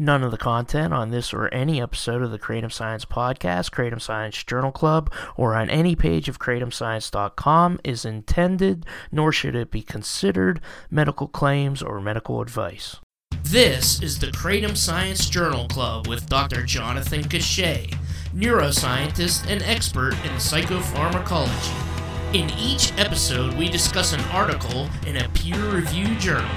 None of the content on this or any episode of the Kratom Science Podcast, Kratom Science Journal Club, or on any page of kratomscience.com is intended, nor should it be considered, medical claims or medical advice. This is the Kratom Science Journal Club with Dr. Jonathan Cachat, neuroscientist and expert in psychopharmacology. In each episode, we discuss an article in a peer reviewed journal.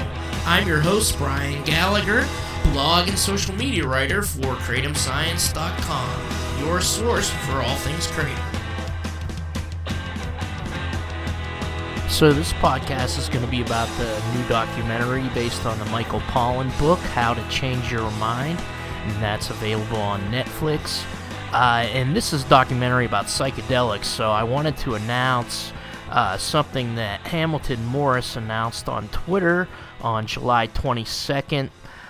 I'm your host, Brian Gallagher blog and social media writer for KratomScience.com, your source for all things Kratom. So, this podcast is going to be about the new documentary based on the Michael Pollan book, How to Change Your Mind, and that's available on Netflix. Uh, and this is a documentary about psychedelics, so I wanted to announce uh, something that Hamilton Morris announced on Twitter on July 22nd.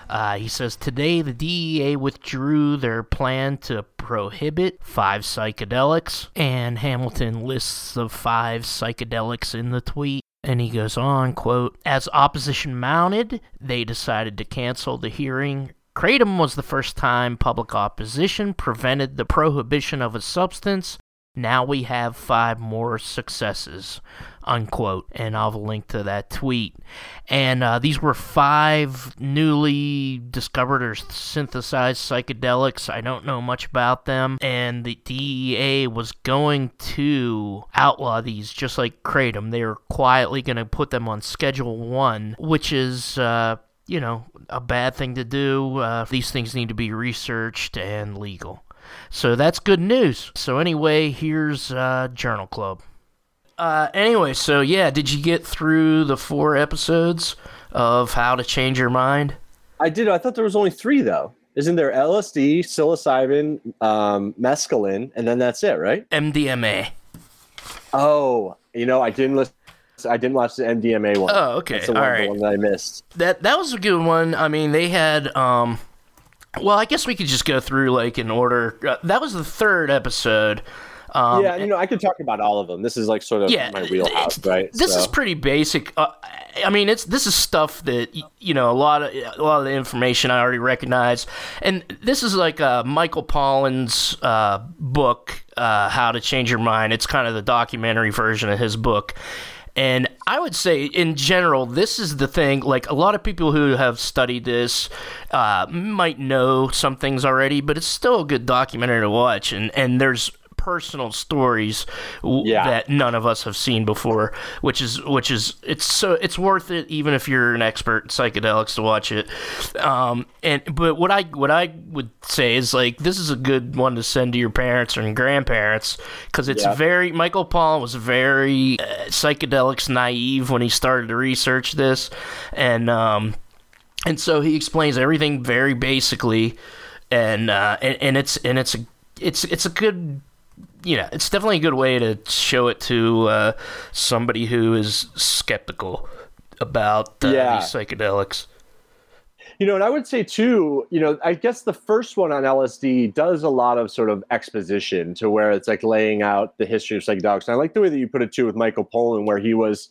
Uh, he says today the DEA withdrew their plan to prohibit five psychedelics, and Hamilton lists the five psychedelics in the tweet. And he goes on, quote, As opposition mounted, they decided to cancel the hearing Kratom was the first time public opposition prevented the prohibition of a substance. Now we have five more successes unquote. And I'll have a link to that tweet. And uh, these were five newly discovered or synthesized psychedelics. I don't know much about them. And the DEA was going to outlaw these just like Kratom. They were quietly going to put them on Schedule 1, which is. Uh, you know, a bad thing to do. Uh, these things need to be researched and legal. So that's good news. So, anyway, here's uh, Journal Club. Uh, anyway, so yeah, did you get through the four episodes of How to Change Your Mind? I did. I thought there was only three though. Isn't there LSD, psilocybin, um, mescaline, and then that's it, right? MDMA. Oh, you know, I didn't listen. I didn't watch the MDMA one. Oh, okay. That's the one, All right. the one that I missed. That that was a good one. I mean, they had um well, I guess we could just go through like in order. Uh, that was the third episode. Um, yeah, you know, I could talk about all of them. This is like sort of yeah, my wheelhouse, right? This So- is pretty basic. Uh, I mean, it's this is stuff that you know a lot of a lot of the information I already recognize, and this is like uh, Michael Pollan's uh, book, uh, "How to Change Your Mind." It's kind of the documentary version of his book. And I would say, in general, this is the thing. Like a lot of people who have studied this uh, might know some things already, but it's still a good documentary to watch. And and there's personal stories w- Yeah. that none of us have seen before, which is which is it's so it's worth it even if you're an expert in psychedelics to watch it. Um, and but what I what I would say is like this is a good one to send to your parents or grandparents because it's Yeah. very Michael Pollan was very uh, psychedelics naive when he started to research this, and um, and so he explains everything very basically, and uh, and, and it's and it's a it's it's a good you know it's definitely a good way to show it to uh, somebody who is skeptical about uh, Yeah. these psychedelics. You know, and I would say too, you know, I guess the first one on LSD does a lot of sort of exposition to where it's like laying out the history of psychedelics. And I like the way that you put it too with Michael Pollan, where he was,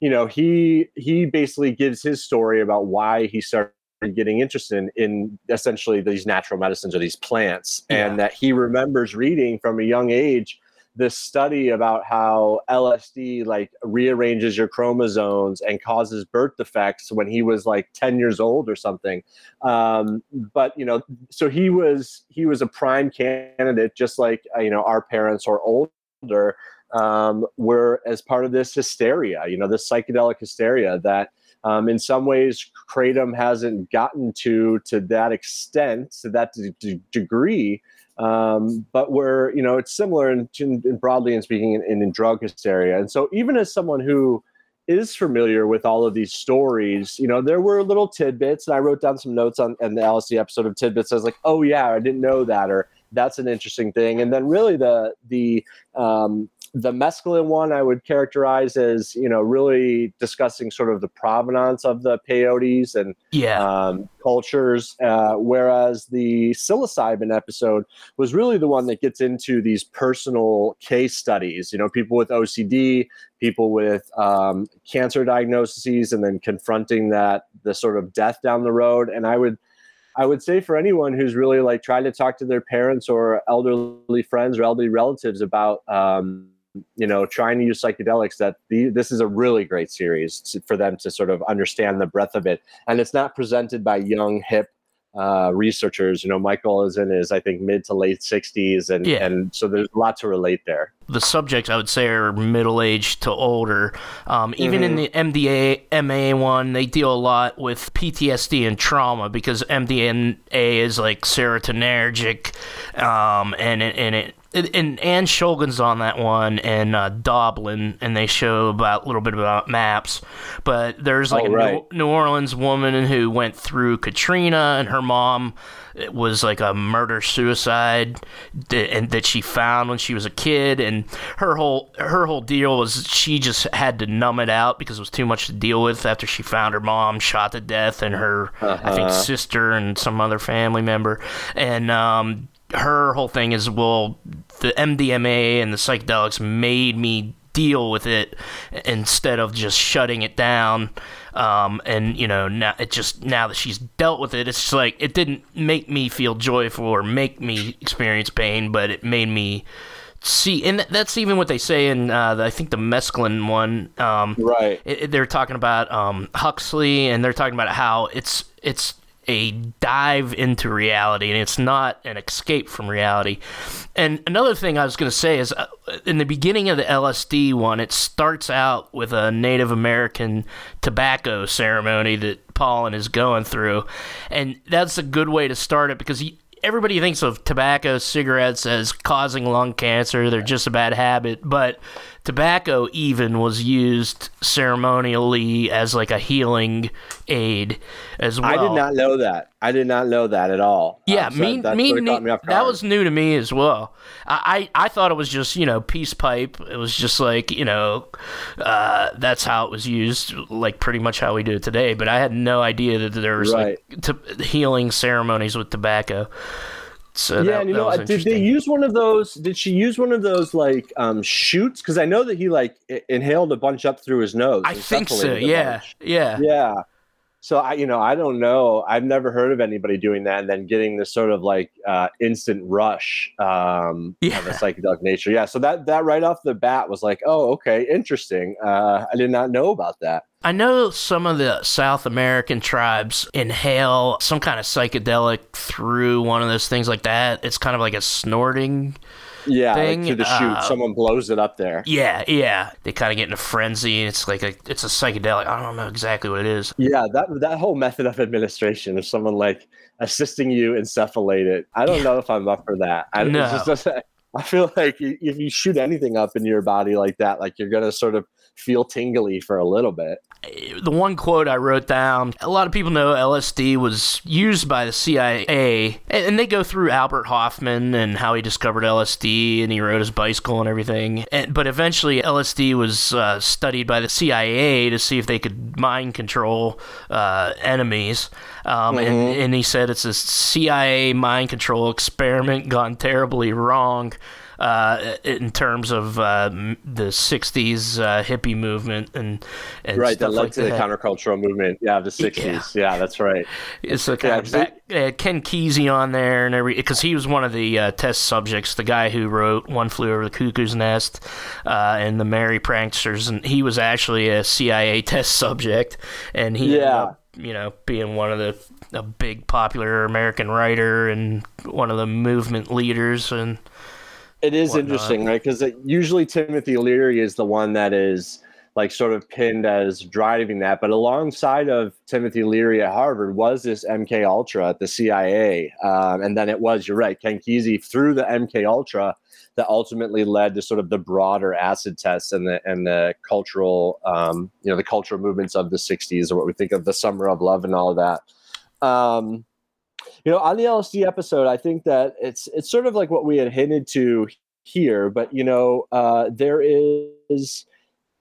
you know, he he basically gives his story about why he started getting interested in, in essentially these natural medicines or these plants, Yeah. and that he remembers reading from a young age this study about how LSD like rearranges your chromosomes and causes birth defects when he was like 10 years old or something. Um, but you know, so he was he was a prime candidate, just like uh, you know our parents or older um, were as part of this hysteria. You know, this psychedelic hysteria that. Um, in some ways, kratom hasn't gotten to to that extent, to that d- d- degree, um, but we're you know it's similar in, in, in broadly and speaking in, in, drug hysteria. And so even as someone who is familiar with all of these stories you know there were little tidbits and i wrote down some notes on, on the lsd episode of tidbits. I was like oh yeah i didn't know that or that's an interesting thing. And then really the the um, the mescaline one I would characterize as you know really discussing sort of the provenance of the peyotes and Yeah, um, cultures, uh, whereas the psilocybin episode was really the one that gets into these personal case studies. You know, people with OCD, people with um, cancer diagnoses, and then confronting that the sort of death down the road. And I would I would say for anyone who's really like trying to talk to their parents or elderly friends or elderly relatives about, um, you know, trying to use psychedelics, that the, this is a really great series to, for them to sort of understand the breadth of it. And it's not presented by young, hip uh, researchers. You know, Michael is in his, I think, mid to late 60s, and Yeah. and so there's a lot to relate there. the subjects I would say are middle aged to older. Um, even in the MDMA one, they deal a lot with PTSD and trauma because MDMA is like serotonergic, um, and it, and it. And Anne Shulgin's on that one, and uh, Doblin, and they show about a little bit about maps. But there's like Oh, a New- right. New Orleans woman who went through Katrina, and her mom it was like a murder suicide that, and that she found when she was a kid and her whole her whole deal was she just had to numb it out because it was too much to deal with after she found her mom shot to death and her I think Uh-huh. sister and some other family member and um her whole thing is well the MDMA and the psychedelics made me deal with it instead of just shutting it down um, and you know now it just now that she's dealt with it it's just like it didn't make me feel joyful or make me experience pain but it made me see and that's even what they say in uh, the, i think the mescaline one um, Right. it, they're talking about um, Huxley, and they're talking about how it's it's a dive into reality, and it's not an escape from reality. And another thing I was going to say is, uh, in the beginning of the LSD one, it starts out with a Native American tobacco ceremony that Pollan is going through, and that's a good way to start it because. He, Everybody thinks of tobacco, cigarettes as causing lung cancer. They're just a bad habit. But tobacco even was used ceremonially as like a healing aid as well. I did not know that. I did not know that at all. Yeah, Um, so me, that me, sorta me- that was new to me as well. I, I, I thought it was just you know peace pipe. It was just like you know, uh, that's how it was used, like pretty much how we do it today. But I had no idea that there was like to, healing ceremonies with tobacco. So yeah, that, and you know, did they use one of those? Did she use one of those like um shoots? Because I know that he like inhaled a bunch up through his nose. I think so. Yeah, bunch. yeah, Yeah. So I, you know, I don't know. I've never heard of anybody doing that and then getting this sort of like uh, instant rush um, Yeah. of a psychedelic nature. Yeah. So that that right off the bat was like, oh, okay, interesting. Uh, I did not know about that. I know some of the South American tribes inhale some kind of psychedelic through one of those things like that. It's kind of like a snorting. Yeah, Thing, like through the uh, chute, someone blows it up there. Yeah, yeah. They kind of get in a frenzy. and It's like a, it's a psychedelic. I don't know exactly what it is. Yeah, that that whole method of administration of someone like assisting you insufflate it. I don't know if I'm up for that. I, No. just I feel like if you shoot anything up in your body like that, like you're gonna sort of feel tingly for a little bit. the one quote I wrote down, a lot of people know LSD was used by the CIA, and, they go through Albert Hofmann and how he discovered LSD and he rode his bicycle and everything. And, but eventually, LSD was uh, studied by the CIA to see if they could mind control uh, enemies. Um, and, and he said it's a CIA mind control experiment gone terribly wrong uh, in terms of uh, the '60s uh, hippie movement and, and right, stuff that led like to that. the countercultural movement. Yeah, the '60s. Yeah, that's right. It's a Yeah, back, uh, Ken Kesey on there and every because he was one of the uh, test subjects, the guy who wrote "One Flew Over the Cuckoo's Nest" uh, and the Merry Pranksters, and he was actually a CIA test subject, and he ended Yeah. up, you know being one of the a big popular American writer and one of the movement leaders and It is whatnot. interesting, right? Because usually Timothy Leary is the one that is like sort of pinned as driving that, but alongside of Timothy Leary at Harvard was this MK Ultra at the CIA, um, and then it was you're right, Ken Kesey through the MK Ultra that ultimately led to sort of the broader acid tests and the and the cultural, um, you know, the cultural movements of the '60s or what we think of the Summer of Love and all of that. Um, you know, on the LSD episode, I think that it's it's sort of like what we had hinted to here, but you know, uh, there is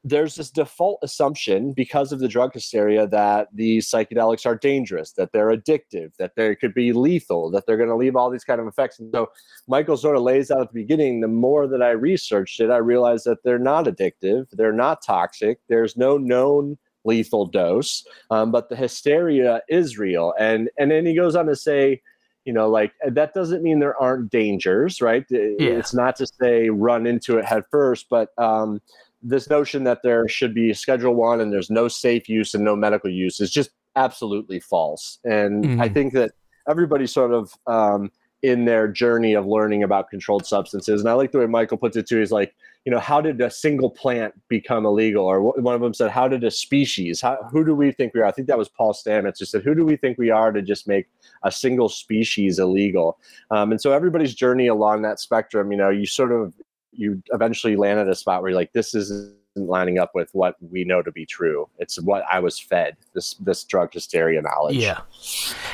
there's this default assumption because of the drug hysteria that these psychedelics are dangerous, that they're addictive, that they could be lethal, that they're going to leave all these kind of effects. And so Michael sort of lays out at the beginning. The more that I researched it, I realized that they're not addictive, they're not toxic. There's no known lethal dose, um, but the hysteria is real. And and then he goes on to say, you know, like that doesn't mean there aren't dangers, right? Yeah. It's not to say run into it head first, but um, this notion that there should be Schedule One and there's no safe use and no medical use is just absolutely false. And mm-hmm. I think that everybody sort of um, in their journey of learning about controlled substances. And I like the way Michael puts it too. He's like, you know, how did a single plant become illegal? Or one of them said, how did a species? How, who do we think we are? I think that was Paul Stamets who said, who do we think we are to just make a single species illegal? Um, and so everybody's journey along that spectrum, you know, you sort of you eventually land at a spot where you're like, this isn't lining up with what we know to be true. It's what I was fed this this drug hysteria knowledge. Yeah,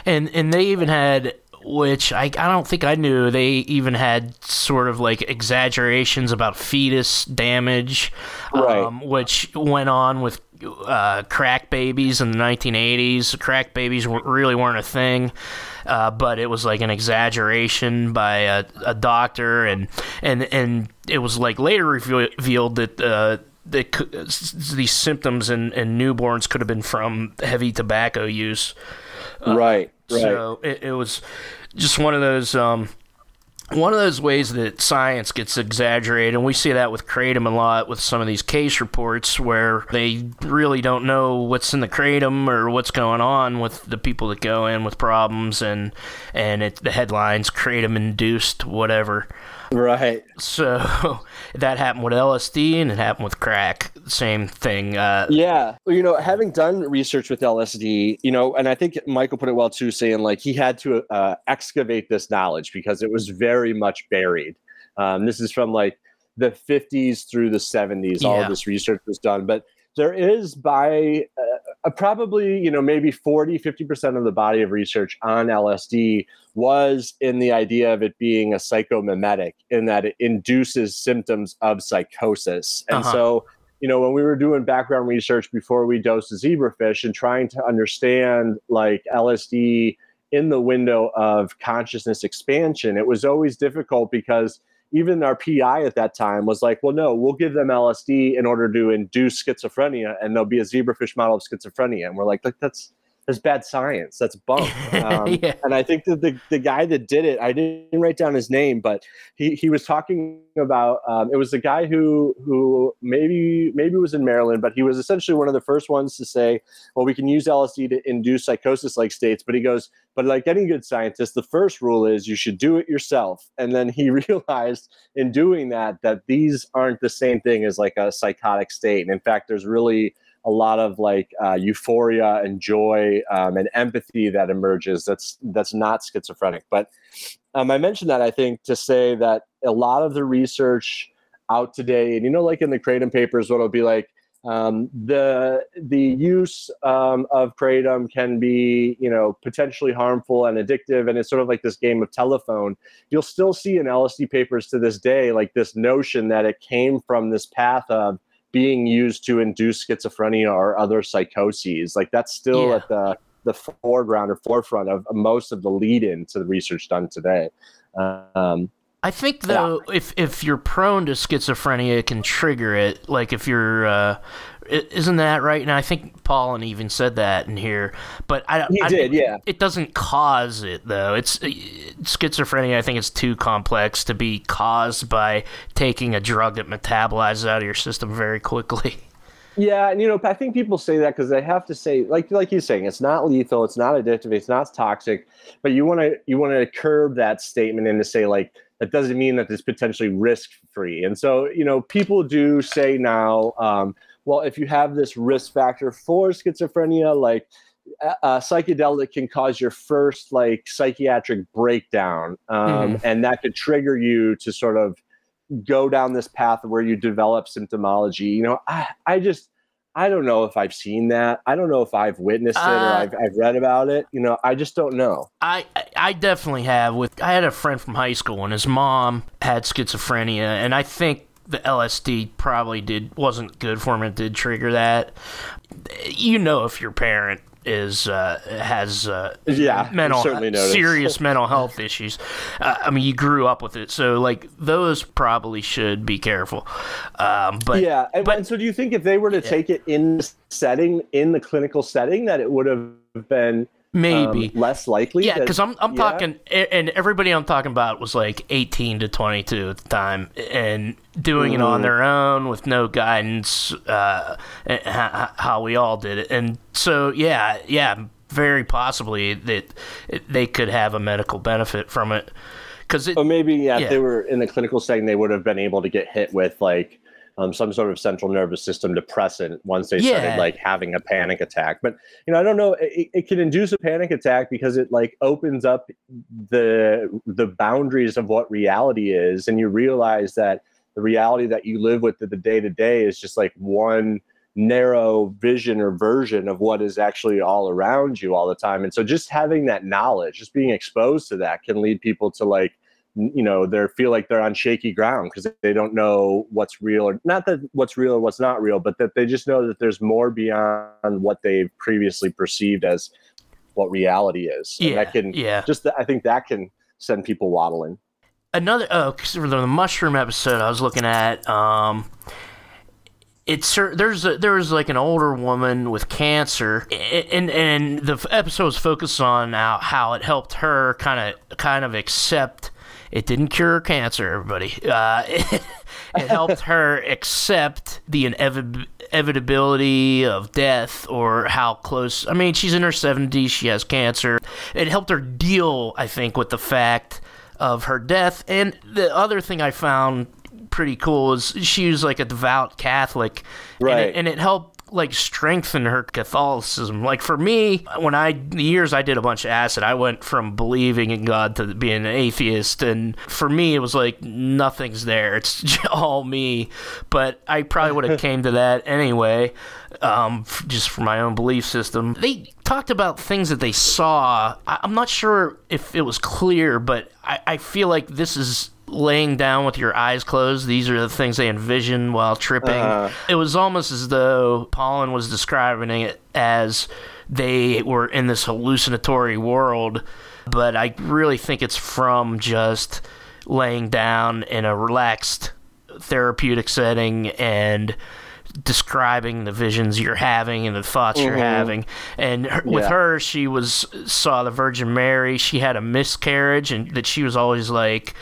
and and they even had which I, I don't think I knew. They even had sort of like exaggerations about fetus damage, right. um, which went on with uh, crack babies in the 1980s. Crack babies really weren't a thing, uh, but it was like an exaggeration by a, a, doctor, and and and it was like later revealed that. Uh, these symptoms in, in newborns could have been from heavy tobacco use. Uh, right. Right. So it, it was just one of those. Um, one of those ways that science gets exaggerated, and we see that with kratom a lot with some of these case reports where they really don't know what's in the kratom or what's going on with the people that go in with problems, and and it, the headlines kratom induced whatever. Right. So that happened with LSD and it happened with crack. Same thing. Uh, yeah. Well, you know, having done research with LSD, you know, and I think Michael put it well too, saying like he had to uh, excavate this knowledge because it was very much buried. Um, this is from like the 50s through the 70s. Yeah. All of this research was done. But there is by uh, probably you know maybe 40 50% of the body of research on lsd was in the idea of it being a psychomimetic in that it induces symptoms of psychosis and uh-huh. so you know when we were doing background research before we dosed the zebrafish and trying to understand like lsd in the window of consciousness expansion it was always difficult because even our PI at that time was like, well, no, we'll give them LSD in order to induce schizophrenia, and there'll be a zebrafish model of schizophrenia. And we're like, that's that's bad science. That's bunk. Um, yeah. And I think that the, the guy that did it, I didn't write down his name, but he, he was talking about um, it was the guy who who maybe maybe was in Maryland, but he was essentially one of the first ones to say, well, we can use LSD to induce psychosis like states. But he goes, but like any good scientist, the first rule is you should do it yourself. And then he realized in doing that that these aren't the same thing as like a psychotic state. And in fact, there's really a lot of like uh, euphoria and joy um, and empathy that emerges. That's that's not schizophrenic. But um, I mentioned that I think to say that a lot of the research out today, and you know, like in the kratom papers, what it'll be like. Um, the the use um, of kratom can be you know potentially harmful and addictive and it's sort of like this game of telephone you'll still see in lsd papers to this day like this notion that it came from this path of being used to induce schizophrenia or other psychoses. Like that's still yeah. at the the foreground or forefront of most of the lead in to the research done today. Um, I think though, yeah. if if you're prone to schizophrenia, it can trigger it. Like if you're uh, isn't that right? And I think Pollan even said that in here. But I, he I, did, yeah. It doesn't cause it though. It's schizophrenia. I think it's too complex to be caused by taking a drug that metabolizes out of your system very quickly. Yeah, and you know, I think people say that because they have to say, like, like you're saying, it's not lethal, it's not addictive, it's not toxic, but you want to you want to curb that statement and to say like that doesn't mean that it's potentially risk free. And so, you know, people do say now. Um, well, if you have this risk factor for schizophrenia, like a, psychedelic can cause your first like psychiatric breakdown, um, mm-hmm. and that could trigger you to sort of go down this path where you develop symptomology. You know, I, I just I don't know if I've seen that. I don't know if I've witnessed it uh, or I've, I've read about it. You know, I just don't know. I I definitely have. With I had a friend from high school and his mom had schizophrenia, and I think the LSD probably did wasn't good for him. It did trigger that. You know, if your parent is uh, has uh, Yeah, mental serious mental health issues. Uh, I mean, you grew up with it, so like those probably should be careful. Um, but yeah, and, but- and so do you think if they were to take it in setting, in the clinical setting, that it would have been maybe um, less likely? Yeah, because I'm I'm yeah? talking, and everybody I'm talking about was like 18 to 22 at the time, and doing it Mm-hmm. on their own with no guidance, uh, and h- h- how we all did it, and so yeah, yeah, very possibly that they could have a medical benefit from it, because it, But maybe yeah, Yeah. if they were in the clinical setting, they would have been able to get hit with like um, some sort of central nervous system depressant once they Yeah. started like having a panic attack. But you know, I don't know. It, it can induce a panic attack because it like opens up the the boundaries of what reality is, and you realize that the reality that you live with the day to day is just like one narrow vision or version of what is actually all around you all the time. And so just having that knowledge, just being exposed to that can lead people to like you know they feel like they're on shaky ground because they don't know what's real or not that what's real or what's not real but that they just know that there's more beyond what they've previously perceived as what reality is and yeah, that can yeah. just i think that can send people waddling another oh for the mushroom episode I was looking at um it's there's a, there was like an older woman with cancer and and the episode was focused on how, how it helped her kind of kind of accept it didn't cure cancer everybody uh, it, it helped her accept the inevitability of death or how close i mean she's in her 70s she has cancer it helped her deal i think with the fact of her death. And the other thing I found pretty cool is she was like a devout Catholic, and Right. it, and it helped like strengthen her Catholicism. Like for me, when I the years I did a bunch of acid, I went from believing in God to being an atheist, and for me it was like nothing's there. It's all me. But I probably would have came to that anyway, um, f- just for my own belief system. They talked about things that they saw. I, I'm not sure if it was clear, but I, I feel like this is laying down with your eyes closed. These are the things they envision while tripping. Uh-huh. It was almost as though Pollan was describing it as they were in this hallucinatory world, but I really think it's from just laying down in a relaxed therapeutic setting and describing the visions you're having and the thoughts you're having and her, with Yeah. her she was saw the virgin mary she had a miscarriage and that she was always like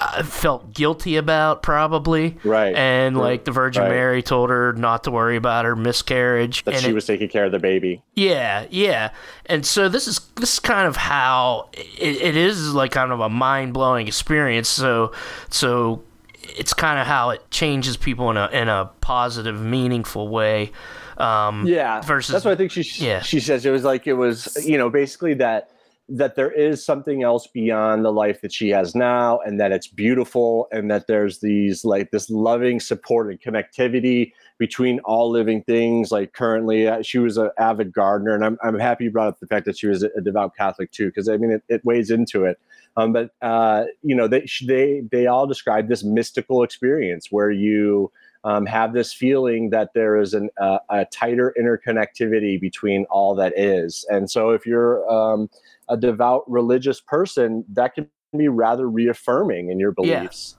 uh, felt guilty about probably Right. and like the virgin Right. mary told her not to worry about her miscarriage that and she it- was taking care of the baby yeah, yeah, and so this is this is kind of how it, it is like kind of a mind blowing experience. So so it's kind of how it changes people in a in a positive, meaningful way. Um, yeah versus- that's what i think she yeah. she says it was like it was you know basically that that there is something else beyond the life that she has now and that it's beautiful and that there's these like this loving support and connectivity between all living things like currently uh, she was an avid gardener and I'm, I'm happy you brought up the fact that she was a, a devout catholic too because i mean it, it weighs into it um, but uh, you know they they they all describe this mystical experience where you um, have this feeling that there is an, uh, a tighter interconnectivity between all that is. And so, if you're um, a devout religious person, that can be rather reaffirming in your Yeah. beliefs.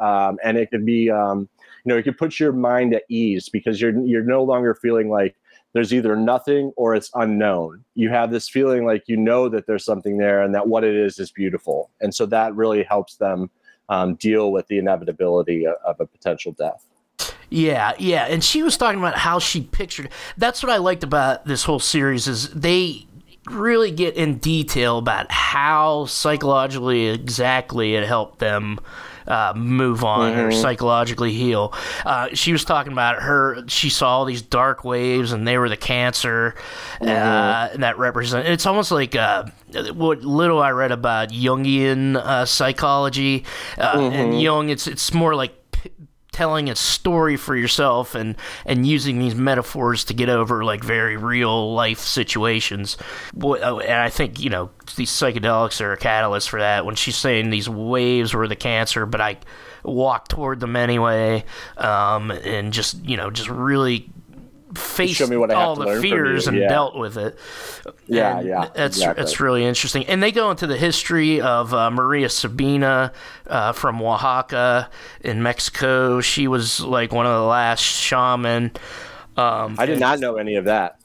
Um, and it could be, um, you know, it could put your mind at ease because you're you're no longer feeling like there's either nothing or it's unknown. You have this feeling like you know that there's something there and that what it is is beautiful. And so that really helps them um, deal with the inevitability of, of a potential death. Yeah, yeah, and she was talking about how she pictured. That's what I liked about this whole series is they really get in detail about how psychologically exactly it helped them uh, move on or psychologically heal. Uh, she was talking about her. She saw all these dark waves, and they were the cancer uh, that represent. It's almost like uh, what little I read about Jungian uh, psychology uh, and Jung. It's it's more like telling a story for yourself and and using these metaphors to get over like very real life situations. Oh, and i think you know these psychedelics are a catalyst for that. When she's saying these waves were the cancer but i walked toward them anyway um, and just you know just really faced me what all the fears and yeah. dealt with it. Yeah, And yeah, That's exactly. that's really interesting. And they go into the history of uh, Maria Sabina uh, from Oaxaca in Mexico. She was like one of the last shaman. Um, I did not know any of that.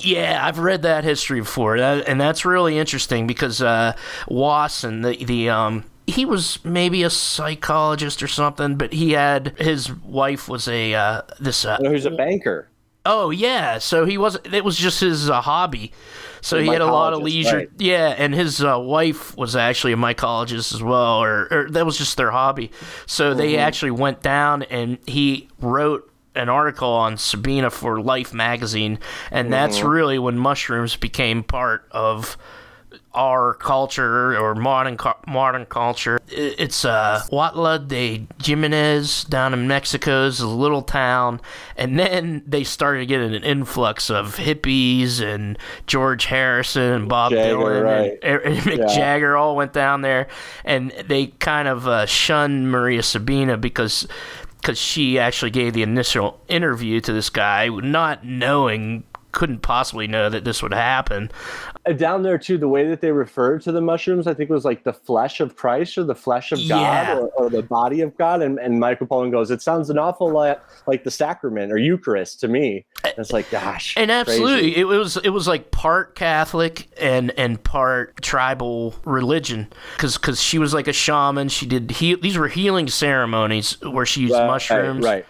yeah, I've read that history before, that, and that's really interesting because uh, Wasson, the the um, he was maybe a psychologist or something, but he had his wife was a uh, this. Uh, know, who's a banker? Oh yeah, so he was. It was just his uh, hobby. So he had a lot of leisure. right. Yeah, and his uh, wife was actually a mycologist as well, or, or that was just their hobby. So Mm-hmm. they actually went down, and he wrote an article on Sabina for Life magazine, and that's Mm-hmm. really when mushrooms became part of our culture or modern modern culture. It's uh, Huautla de Jimenez down in Mexico is a little town, and then they started getting an influx of hippies and George Harrison and Bob Jagger, Dylan right. and, and Mick Yeah. Jagger all went down there, and they kind of uh, shunned Maria Sabina because. Because she actually gave the initial interview to this guy, not knowing, couldn't possibly know that this would happen. Uh, Down there too, the way that they referred to the mushrooms, I think was like the flesh of Christ or the flesh of God Yeah. or, or the body of God. And, and Michael Pollan goes, it sounds an awful lot like the sacrament or Eucharist to me. And it's like, gosh. and absolutely crazy. it was it was like part catholic and and part tribal religion because because she was like a shaman she did he, these were healing ceremonies where she used Right, mushrooms Right.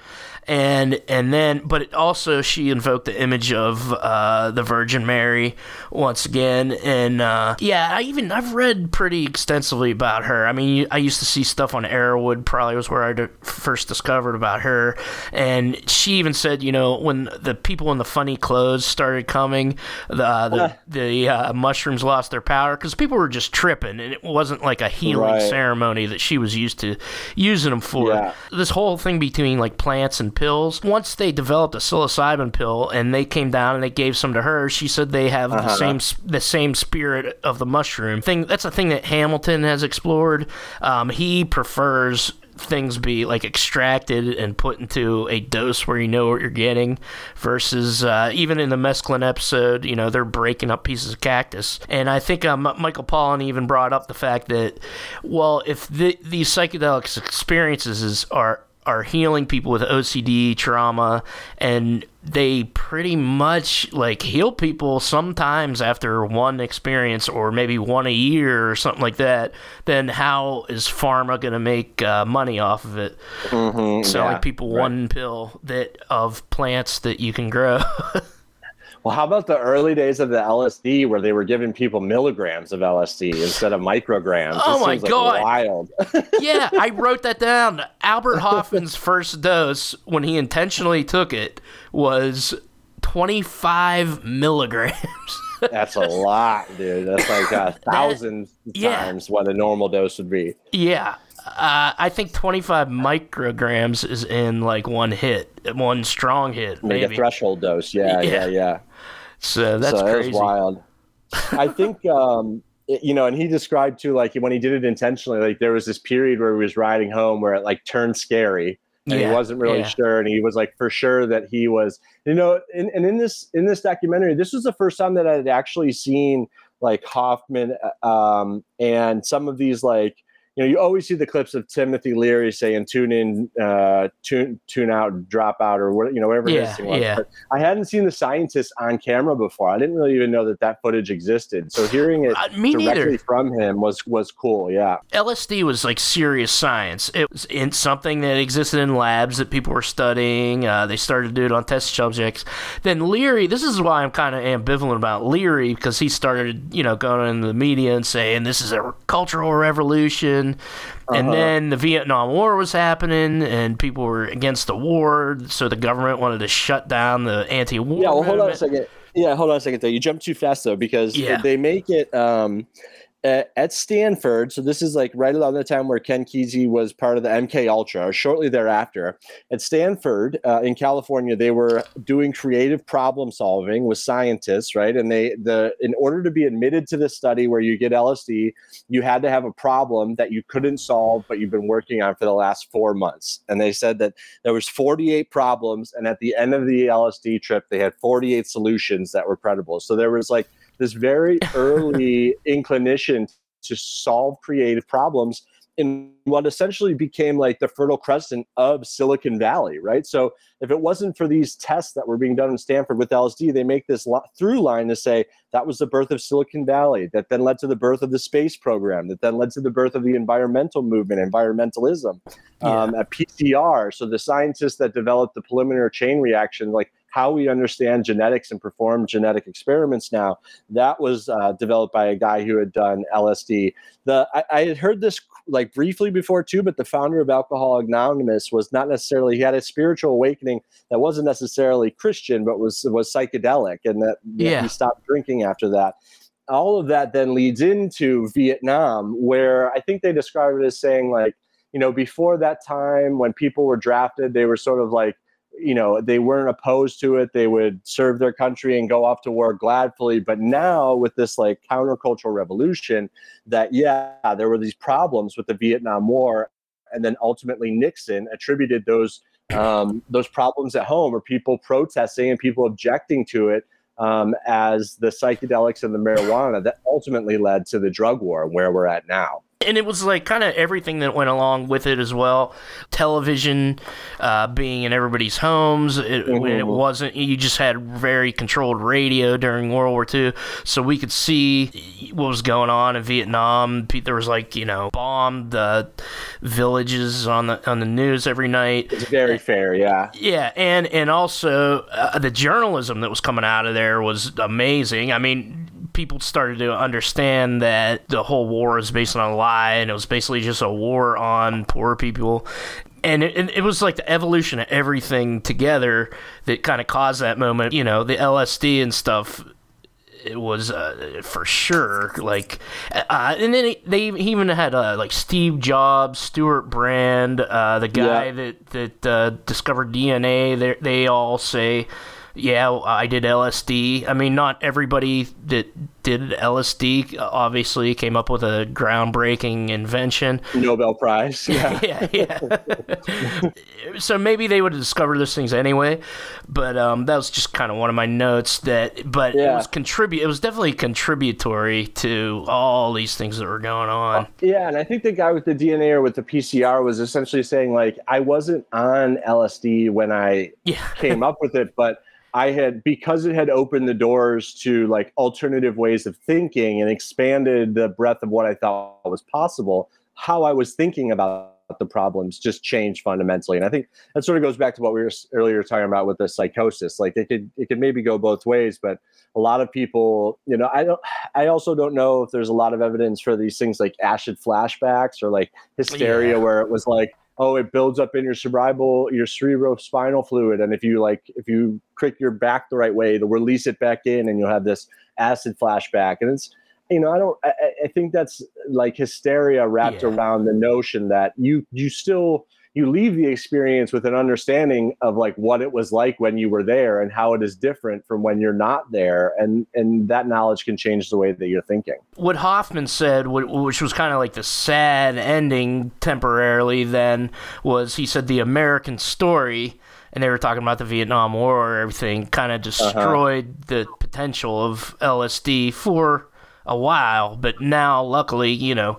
And and then but it also she invoked the image of uh, the Virgin Mary once again. And uh, yeah I even I've read pretty extensively about her. I mean I used to see stuff on Erowid probably was where I d- first discovered about her. And she even said you know when the people in the funny clothes started coming the uh, the, the uh, mushrooms lost their power because people were just tripping and it wasn't like a healing Right. ceremony that she was used to using them for. Yeah. this whole thing between like plants and pills. Once they developed a psilocybin pill and they came down and they gave some to her, she said they have the same the same spirit of the mushroom thing. That's a thing that Hamilton has explored. Um, he prefers things be like extracted and put into a dose where you know what you're getting versus uh, even in the mescaline episode you know they're breaking up pieces of cactus and i think um, michael pollan even brought up the fact that well if the, these psychedelic experiences is, are are healing people with OCD trauma and they pretty much like heal people sometimes after one experience or maybe one a year or something like that then how is pharma going to make uh, money off of it? Mhm, selling yeah, people right. one pill that of plants that you can grow Well, how about the early days of the LSD where they were giving people milligrams of LSD instead of micrograms? Oh This my seems, like, God. wild. yeah, I wrote that down. Albert Hofmann's first dose, when he intentionally took it, was 25 milligrams. That's a lot, dude. That's like a thousand yeah. times what a normal dose would be. yeah. Uh, I think 25 micrograms is in like one hit, one strong hit, maybe a threshold dose. Yeah, Yeah. yeah, yeah. So that's so crazy. was wild. I think, um, it- you know, and he described too, like when he did it intentionally, like there was this period where he was riding home where it like turned scary and Yeah, he wasn't really yeah. sure. And he was like, for sure that he was, you know, and, and in this, in this documentary, this was the first time that I had actually seen like Hofmann uh, um, and some of these like, you know, you always see the clips of Timothy Leary saying "tune in, uh, tune tune out, drop out," or what you know, whatever Yeah, yeah. But I hadn't seen the scientists on camera before. I didn't really even know that that footage existed. So hearing it Uh, me directly neither. from him was was cool. Yeah, LSD was like serious science. It was in something that existed in labs that people were studying. Uh, they started to do it on test subjects. Then Leary, this is why I'm kind of ambivalent about Leary because he started, you know, going in the media and saying this is a cultural revolution. And Uh-huh. then the Vietnam War was happening, and people were against the war, so the government wanted to shut down the anti-war. yeah. Well, hold on a second. Yeah, hold on a second though. You jumped too fast though because Yeah. they make it. Um, at, at Stanford, so this is like right around the time where Ken Kesey was part of the MK Ultra, or shortly thereafter. At Stanford uh, in California, they were doing creative problem solving with scientists, right? And they the in order to be admitted to the study where you get LSD, you had to have a problem that you couldn't solve, but you've been working on for the last four months. And they said that there was 48 problems, and at the end of the LSD trip, they had 48 solutions that were credible. So there was like this very early inclination to solve creative problems in what essentially became like the fertile crescent of Silicon Valley, right? So if it wasn't for these tests that were being done in Stanford with LSD, they make this through line to say that was the birth of Silicon Valley, that then led to the birth of the space program, that then led to the birth of the environmental movement, environmentalism, yeah. um, at PCR. So the scientists that developed the polymerase chain reaction, like how we understand genetics and perform genetic experiments now. That was uh, developed by a guy who had done LSD. The I, I, had heard this like briefly before too, but the founder of Alcohol Anonymous was not necessarily he had a spiritual awakening that wasn't necessarily Christian, but was was psychedelic, and that yeah. he stopped drinking after that all of that then leads into Vietnam, where I think they describe it as saying, like, you know, before that time when people were drafted, they were sort of like you know they weren't opposed to it. They would serve their country and go off to war gladly but now with this like countercultural revolution that yeah there were these problems with the vietnam war and then ultimately nixon attributed those um, those problems at home or people protesting and people objecting to it um, as the psychedelics and the marijuana that ultimately led to the drug war where we're at now and it was like kind of everything that went along with it as well. Television uh, being in everybody's homes. It, mm-hmm. it, wasn't. You just had very controlled radio during World War II, so we could see what was going on in Vietnam. There was like you know bombed the villages on the on the news every night. It's very fair, yeah. Yeah, and and also uh, the journalism that was coming out of there was amazing. I mean people started to understand that the whole war is based on a lie and it was basically just a war on poor people. And it, it, was like the evolution of everything together that kind of caused that moment. You know the lsd and stuff it was uh, for sure like uh, and then they even had uh, like steve jobs stewart brand uh, the guy yeah. that that uh, discovered dna they, they all say yeah, I did LSD. I mean, not everybody that did LSD obviously came up with a groundbreaking invention. Nobel Prize. Yeah, yeah, yeah. so maybe they would have discovered those things anyway, but um, that was just kind of one of my notes. That, but yeah. it was contribute. It was definitely contributory to all these things that were going on. Yeah, and I think the guy with the DNA or with the PCR was essentially saying like, I wasn't on LSD when I yeah. came up with it, but I had because it had opened the doors to like alternative ways of thinking and expanded the breadth of what I thought was possible. How I was thinking about the problems just changed fundamentally, and I think that sort of goes back to what we were earlier talking about with the psychosis. Like it could it could maybe go both ways, but a lot of people, you know, I don't. I also don't know if there's a lot of evidence for these things like acid flashbacks or like hysteria, yeah. where it was like oh, it builds up in your cerebral, your cerebrospinal fluid, and if you like, if you crick your back the right way, it'll release it back in, and you'll have this acid flashback. And it's, you know, I don't, I, I think that's like hysteria wrapped yeah. around the notion that you you still you leave the experience with an understanding of like what it was like when you were there and how it is different from when you're not there and and that knowledge can change the way that you're thinking what hofmann said which was kind of like the sad ending temporarily then was he said the american story and they were talking about the Vietnam War, everything kind of uh-huh. destroyed uh-huh. the potential of LSD for a while. But now, luckily, you know,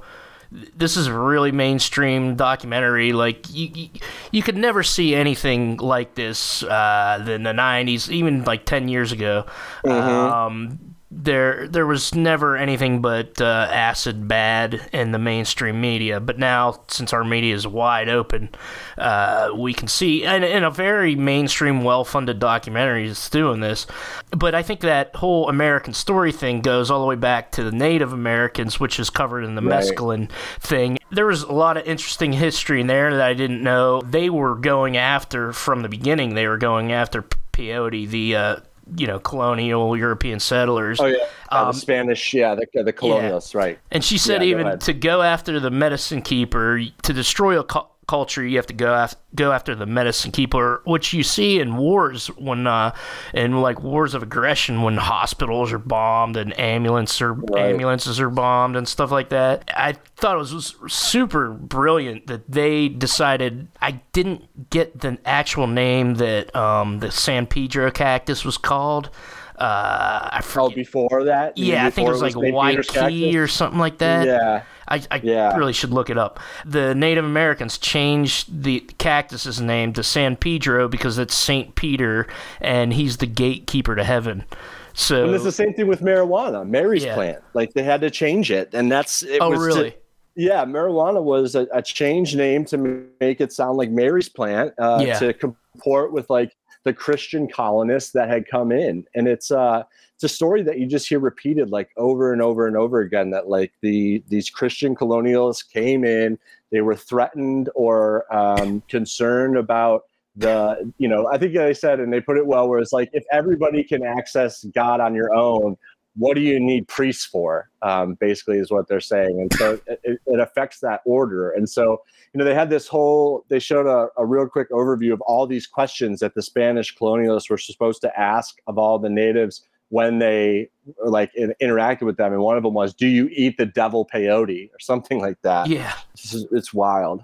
this is a really mainstream documentary. Like you, you, you could never see anything like this uh, in the '90s, even like ten years ago. Mm-hmm. Um, there there was never anything but uh, acid bad in the mainstream media. But now, since our media is wide open, uh, we can see and in a very mainstream, well-funded documentary is doing this. But I think that whole American story thing goes all the way back to the Native Americans, which is covered in the right. mescaline thing. There was a lot of interesting history in there that I didn't know. They were going after from the beginning. They were going after peyote, the uh, you know colonial European settlers. Oh yeah, um, the Spanish, yeah, the, the colonialists, yeah. right? And she said yeah, even go to go after the medicine keeper to destroy a culture, you have to go after, go after the medicine keeper, which you see in wars when, uh, in like wars of aggression, when hospitals are bombed and ambulance or right. ambulances are bombed and stuff like that. I thought it was super brilliant that they decided. I didn't get the actual name that um, the San Pedro cactus was called. Uh, I oh, forget. Oh, before that? Yeah, I think it was, was like Waikiki or something like that. Yeah. I, I yeah. really should look it up. The Native Americans changed the cactus's name to San Pedro because it's Saint Peter, and he's the gatekeeper to heaven. So and it's the same thing with marijuana, Mary's yeah. plant. Like they had to change it, and that's it oh was really. To, yeah, marijuana was a, a change name to make it sound like Mary's plant uh, yeah. to comport with like the Christian colonists that had come in, and it's uh it's a story that you just hear repeated like over and over and over again that like the these christian colonialists came in they were threatened or um, concerned about the you know i think they said and they put it well where it's like if everybody can access god on your own what do you need priests for um, basically is what they're saying. And so it, it, affects that order. And so you know they had this whole they showed a, a real quick overview of all these questions that the spanish colonialists were supposed to ask of all the natives when they like in, interacted with them. And one of them was do you eat the devil peyote? or something like that. Yeah. It's, it's wild.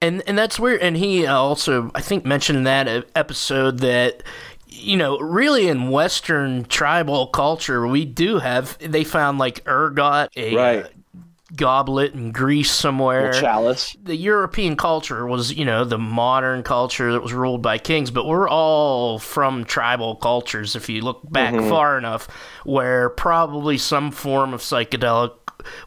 And and that's where and he also i think mentioned in that episode that you know really in western tribal culture we do have they found like ergot a right goblet in Greece somewhere. The chalice. The European culture was, you know, the modern culture that was ruled by kings, but we're all from tribal cultures if you look back mm-hmm. far enough, where probably some form of psychedelic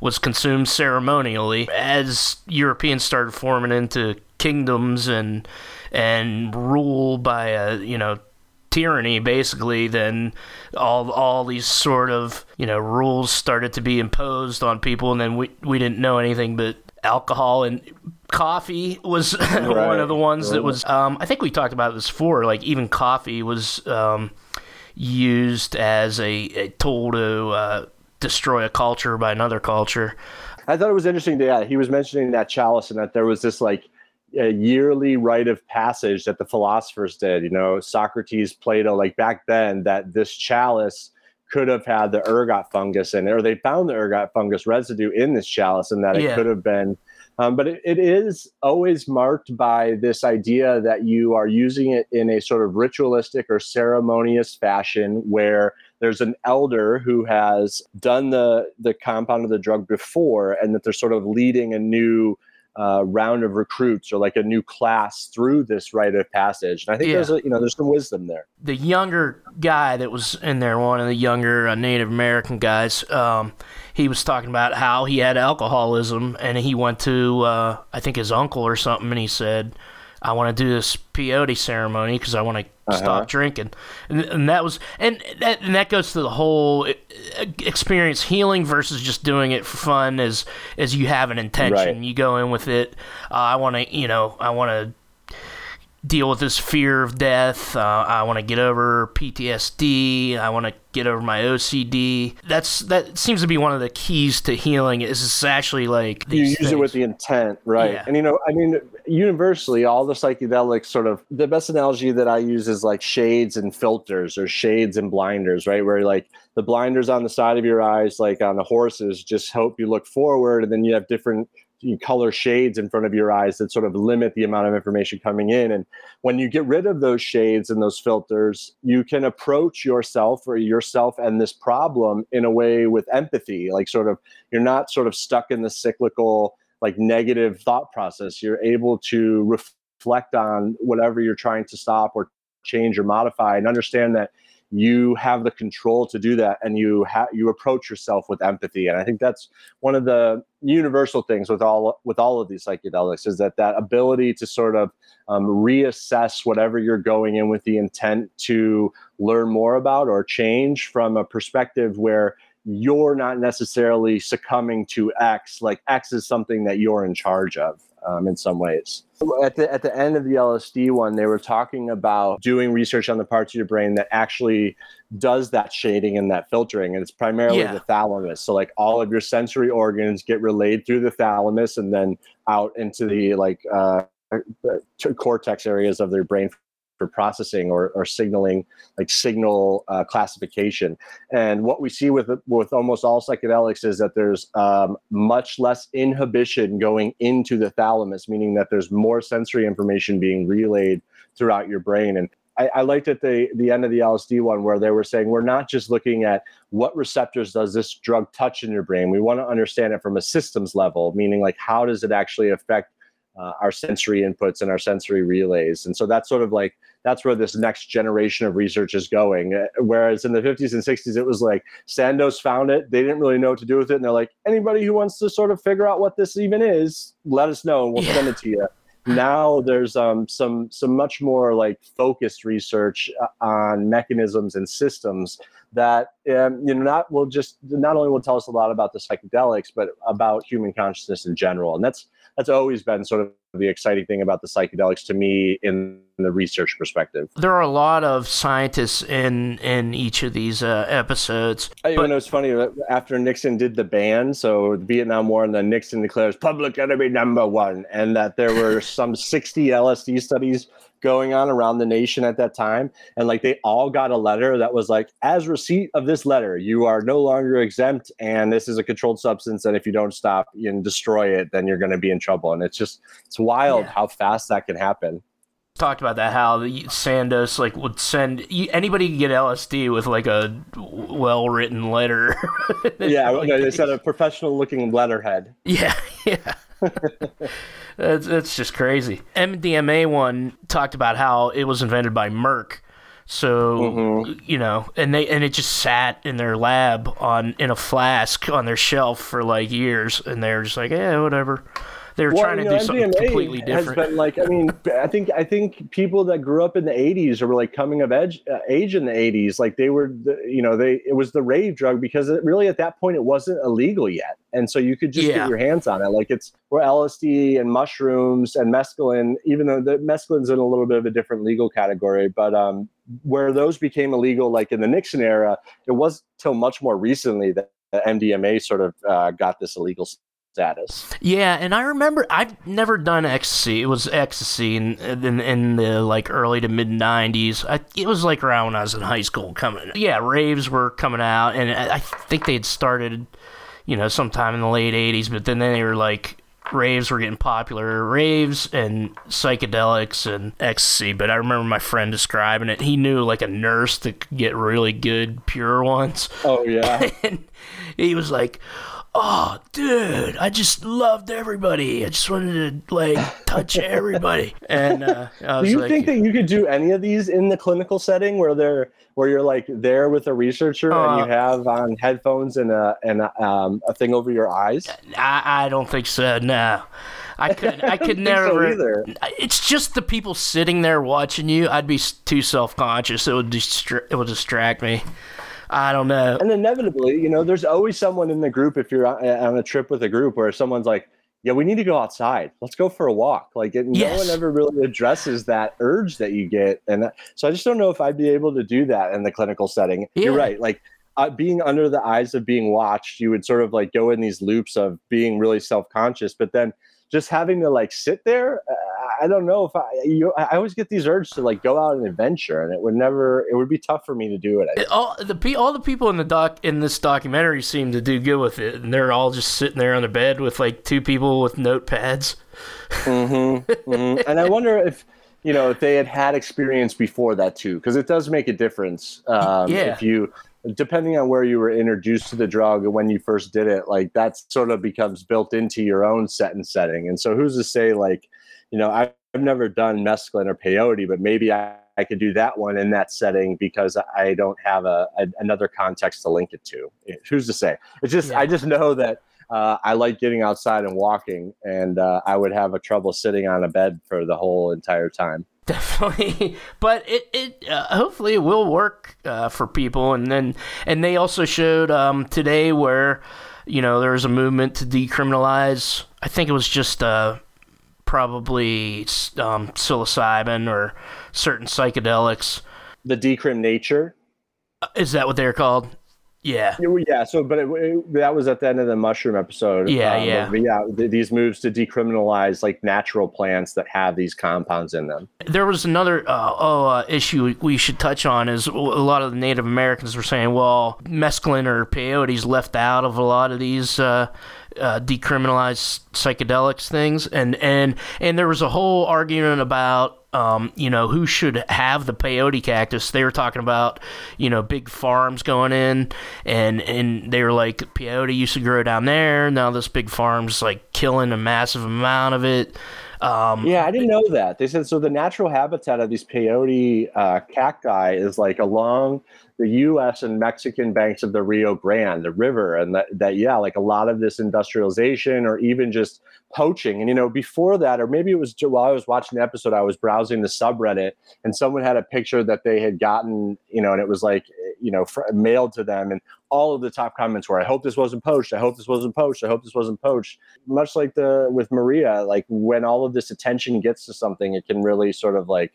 was consumed ceremonially as Europeans started forming into kingdoms and and rule by a, you know, tyranny basically then all all these sort of you know rules started to be imposed on people and then we we didn't know anything but alcohol and coffee was right. one of the ones that was um, I think we talked about this before like even coffee was um, used as a, a tool to uh, destroy a culture by another culture I thought it was interesting that yeah, he was mentioning that chalice and that there was this like a yearly rite of passage that the philosophers did. You know, Socrates, Plato, like back then, that this chalice could have had the ergot fungus in it, or they found the ergot fungus residue in this chalice, and that it yeah. could have been. Um, but it, it is always marked by this idea that you are using it in a sort of ritualistic or ceremonious fashion where there's an elder who has done the the compound of the drug before and that they're sort of leading a new uh, round of recruits or like a new class through this rite of passage. And I think yeah. there's a, you know there's some wisdom there. The younger guy that was in there, one of the younger uh, Native American guys, um, he was talking about how he had alcoholism and he went to uh, I think his uncle or something, and he said I want to do this peyote ceremony because I want to uh-huh. stop drinking, and, and, that was and that and that goes to the whole uh, experience healing versus just doing it for fun as as you have an intention. Right. You go in with it. Uh, I want to, you know, I want to deal with this fear of death. Uh, I want to get over PTSD. I want to get over my OCD. That's that seems to be one of the keys to healing. Is it's actually like you use things. it with the intent, right? Yeah. And you know, I mean, universally, all the psychedelics sort of the best analogy that I use is like shades and filters or shades and blinders, right? Where like the blinders on the side of your eyes, like on the horses, just hope you look forward, and then you have different color shades in front of your eyes that sort of limit the amount of information coming in. And when you get rid of those shades and those filters, you can approach yourself or yourself and this problem in a way with empathy. Like, sort of, you're not sort of stuck in the cyclical, like negative thought process. You're able to reflect on whatever you're trying to stop or change or modify and understand that you have the control to do that and you have you approach yourself with empathy and i think that's one of the universal things with all with all of these psychedelics is that that ability to sort of um, reassess whatever you're going in with the intent to learn more about or change from a perspective where you're not necessarily succumbing to X. Like X is something that you're in charge of um, in some ways. At the at the end of the LSD one, they were talking about doing research on the parts of your brain that actually does that shading and that filtering, and it's primarily Yeah. the thalamus. So like all of your sensory organs get relayed through the thalamus and then out into the like uh, cortex areas of their brain for processing or, or signaling like signal uh, classification and what we see with with almost all psychedelics is that there's um, much less inhibition going into the thalamus meaning that there's more sensory information being relayed throughout your brain and I, I liked at the the end of the LSD one where they were saying we're not just looking at what receptors does this drug touch in your brain. We want to understand it from a systems level, meaning like how does it actually affect uh, our sensory inputs and our sensory relays. And so that's sort of like that's where this next generation of research is going. Uh, Whereas in the 50s and 60s, it was like Sandoz found it. They didn't really know what to do with it. And they're like, anybody who wants to sort of figure out what this even is, let us know and we'll Yeah. send it to you. Now there's um, some some much more like focused research uh, on mechanisms and systems that um, you know not will just not only will tell us a lot about the psychedelics, but about human consciousness in general. And that's that's always been sort of the exciting thing about the psychedelics to me in the research perspective. There are a lot of scientists in in each of these uh, episodes. I But- even know it's funny that after Nixon did the ban, so the Vietnam War, and then Nixon declares public enemy number one, and that there were some 60 LSD studies going on around the nation at that time. And like they all got a letter that was like, as receipt of this letter, you are no longer exempt, and this is a controlled substance. And if you don't stop and destroy it, then you're going to be in trouble. And it's just, it's wild Yeah. how fast that can happen. Talked about that how the Sandoz like would send anybody could get LSD with like a well written letter. Yeah, Like, they said a professional looking letterhead. Yeah, yeah. that's, that's just crazy. MDMA one talked about how it was invented by Merck. So Mhm. you know, and they and it just sat in their lab on in a flask on their shelf for like years, and they're just like, yeah, whatever. They were trying you to know, do something completely different. Has been like, I mean, I think I think people that grew up in the '80s or were like coming of age, uh, age in the '80s, like they were, the, you know, they it was the rave drug because it really at that point it wasn't illegal yet, and so you could just Yeah. get your hands on it. Like it's where LSD and mushrooms and mescaline, even though the mescaline's in a little bit of a different legal category, but um, where those became illegal, like in the Nixon era, it was till much more recently that MDMA sort of uh, got this illegal status. Yeah, and I remember I've never done ecstasy. It was ecstasy in in, in the like early to mid '90s. I, it was like around when I was in high school coming. Yeah, raves were coming out, and I, I think they had started, you know, sometime in the late '80s. But then they were like raves were getting popular, raves and psychedelics and ecstasy. But I remember my friend describing it. He knew like a nurse that could get really good pure ones Oh yeah. and he was like, "Oh, dude, I just loved everybody. I just wanted to like touch everybody." And uh, I Do you like, think that you could do any of these in the clinical setting where they're where you're like there with a researcher and Uh, you have on headphones and a and a, um, a thing over your eyes? I, I don't think so. No, I could. I could think so never. either. It's just the people sitting there watching you. I'd be too self conscious. It would distra- It would distract me. I don't know. And inevitably, you know, there's always someone in the group if you're on a trip with a group where someone's like, "Yeah, we need to go outside. Let's go for a walk." Like, it, no one ever really addresses that urge that you get, and that, so I just don't know if I'd be able to do that in the clinical setting. You're right, like. Uh, being under the eyes of being watched, you would sort of like go in these loops of being really self-conscious, but then just having to like sit there, uh, I don't know if I. You, I always get these urges to like go out and adventure, and it would never. It would be tough for me to do it. I all the all the people in the doc in this documentary seem to do good with it, and they're all just sitting there on the bed with like two people with notepads. Mm-hmm, hmm And I wonder if you know if they had had experience before that too, because it does make a difference. Um, Yeah. If you, depending on where you were introduced to the drug and when you first did it, like that sort of becomes built into your own set and setting. And so who's to say like, you know, I, I've never done mescaline or peyote, but maybe I, I could do that one in that setting because I don't have a, a another context to link it to. Who's to say? It's just Yeah. I just know that uh, I like getting outside and walking, and uh, I would have a trouble sitting on a bed for the whole entire time. definitely but it, it uh, hopefully it will work uh, for people and then and they also showed um, today where you know there was a movement to decriminalize i think it was just uh, probably um, psilocybin or certain psychedelics the decrim nature uh, is that what they're called yeah. Yeah. So, but it, it, that was at the end of the mushroom episode. Yeah. Um, yeah. yeah. Th- these moves to decriminalize like natural plants that have these compounds in them. There was another uh, oh uh, issue we should touch on is a lot of the Native Americans were saying, well, mescaline or peyote's left out of a lot of these. Uh, uh, decriminalized psychedelics things, and and and there was a whole argument about um, you know, who should have the peyote cactus. They were talking about, you know, big farms going in, and and they were like, peyote used to grow down there. Now this big farm's like killing a massive amount of it. Um, yeah, I didn't know that. They said so. The natural habitat of these peyote uh, cacti is like along the U.S. and Mexican banks of the Rio Grande, the river, and that, that yeah, like a lot of this industrialization or even just poaching. And you know, before that, or maybe it was while I was watching the episode, I was browsing the subreddit, and someone had a picture that they had gotten, you know, and it was like, you know, fr- mailed to them, and all of the top comments were, "I hope this wasn't poached. I hope this wasn't poached. I hope this wasn't poached." Much like the with Maria, like when all of this attention gets to something, it can really sort of like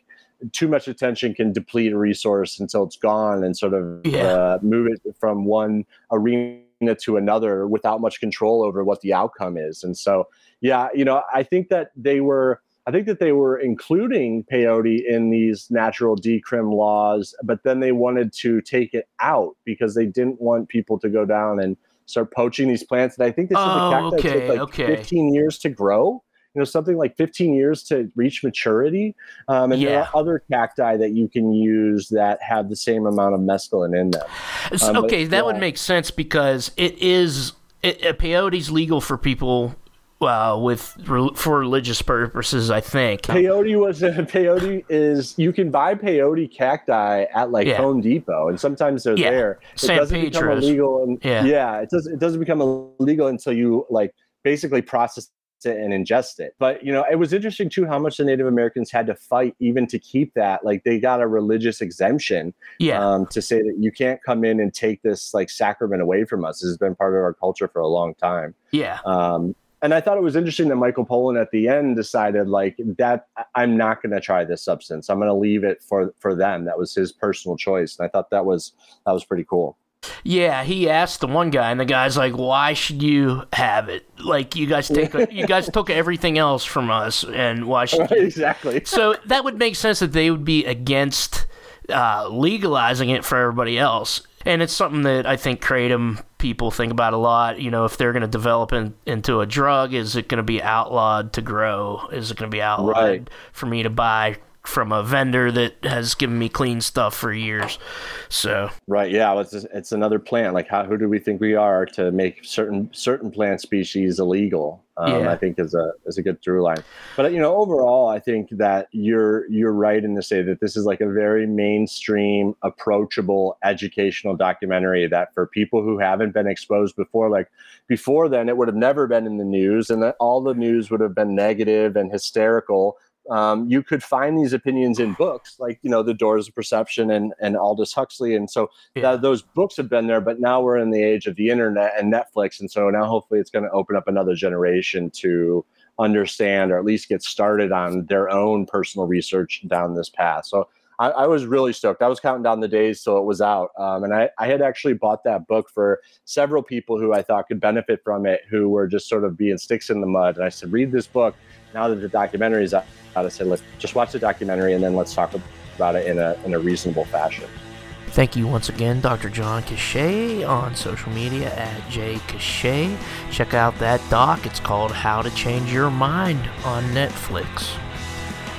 too much attention can deplete a resource until it's gone and sort of yeah. uh, move it from one arena to another without much control over what the outcome is. And so, yeah, you know, I think that they were. I think that they were including peyote in these natural decrim laws, but then they wanted to take it out because they didn't want people to go down and start poaching these plants. And I think this oh, is the cacti okay, took like okay. 15 years to grow you know something like 15 years to reach maturity um, and yeah. there are other cacti that you can use that have the same amount of mescaline in them um, okay but, that yeah. would make sense because it is it, peyote's legal for people uh, with for religious purposes, I think peyote was a, peyote is you can buy peyote cacti at like yeah. Home Depot, and sometimes they're yeah. there. It San doesn't Pedro's. become illegal, and, yeah, yeah, it does. It doesn't become illegal until you like basically process it and ingest it. But you know, it was interesting too how much the Native Americans had to fight even to keep that. Like they got a religious exemption, yeah, um, to say that you can't come in and take this like sacrament away from us. This has been part of our culture for a long time. Yeah. Um, and I thought it was interesting that Michael Pollan at the end decided like that I'm not going to try this substance. I'm going to leave it for for them. That was his personal choice, and I thought that was that was pretty cool. Yeah, he asked the one guy, and the guy's like, "Why should you have it? Like, you guys take, you guys took everything else from us, and why should right, exactly?" so that would make sense that they would be against uh, legalizing it for everybody else, and it's something that I think kratom people think about a lot. You know, if they're going to develop in, into a drug, is it going to be outlawed to grow? Is it going to be outlawed right. for me to buy from a vendor that has given me clean stuff for years. So right, yeah, it's it's another plant. Like how who do we think we are to make certain certain plant species illegal? Um, yeah. I think is a is a good through line. But you know, overall, I think that you're you're right in to say that this is like a very mainstream, approachable, educational documentary that for people who haven't been exposed before, like before then, it would have never been in the news, and that all the news would have been negative and hysterical um, you could find these opinions in books like you know the doors of perception and, and aldous huxley and so yeah. that, those books have been there but now we're in the age of the internet and netflix and so now hopefully it's going to open up another generation to understand or at least get started on their own personal research down this path so I, I was really stoked. I was counting down the days till it was out. Um, and I, I had actually bought that book for several people who I thought could benefit from it, who were just sort of being sticks in the mud. And I said, read this book. Now that the documentary is out, I said, let's just watch the documentary and then let's talk about it in a, in a reasonable fashion. Thank you once again, Dr. John Cachat on social media at jcachat. Check out that doc. It's called How to Change Your Mind on Netflix.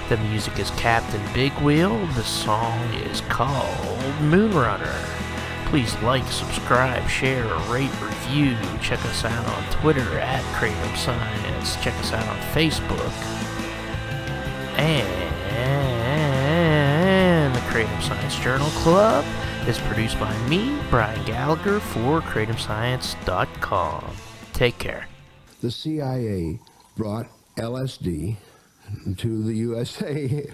The music is Captain Big Wheel. The song is called Moonrunner. Please like, subscribe, share, rate, review. Check us out on Twitter at Kratom Science. Check us out on Facebook and the Kratom Science Journal Club is produced by me, Brian Gallagher, for KratomScience.com. Take care. The CIA brought LSD to the USA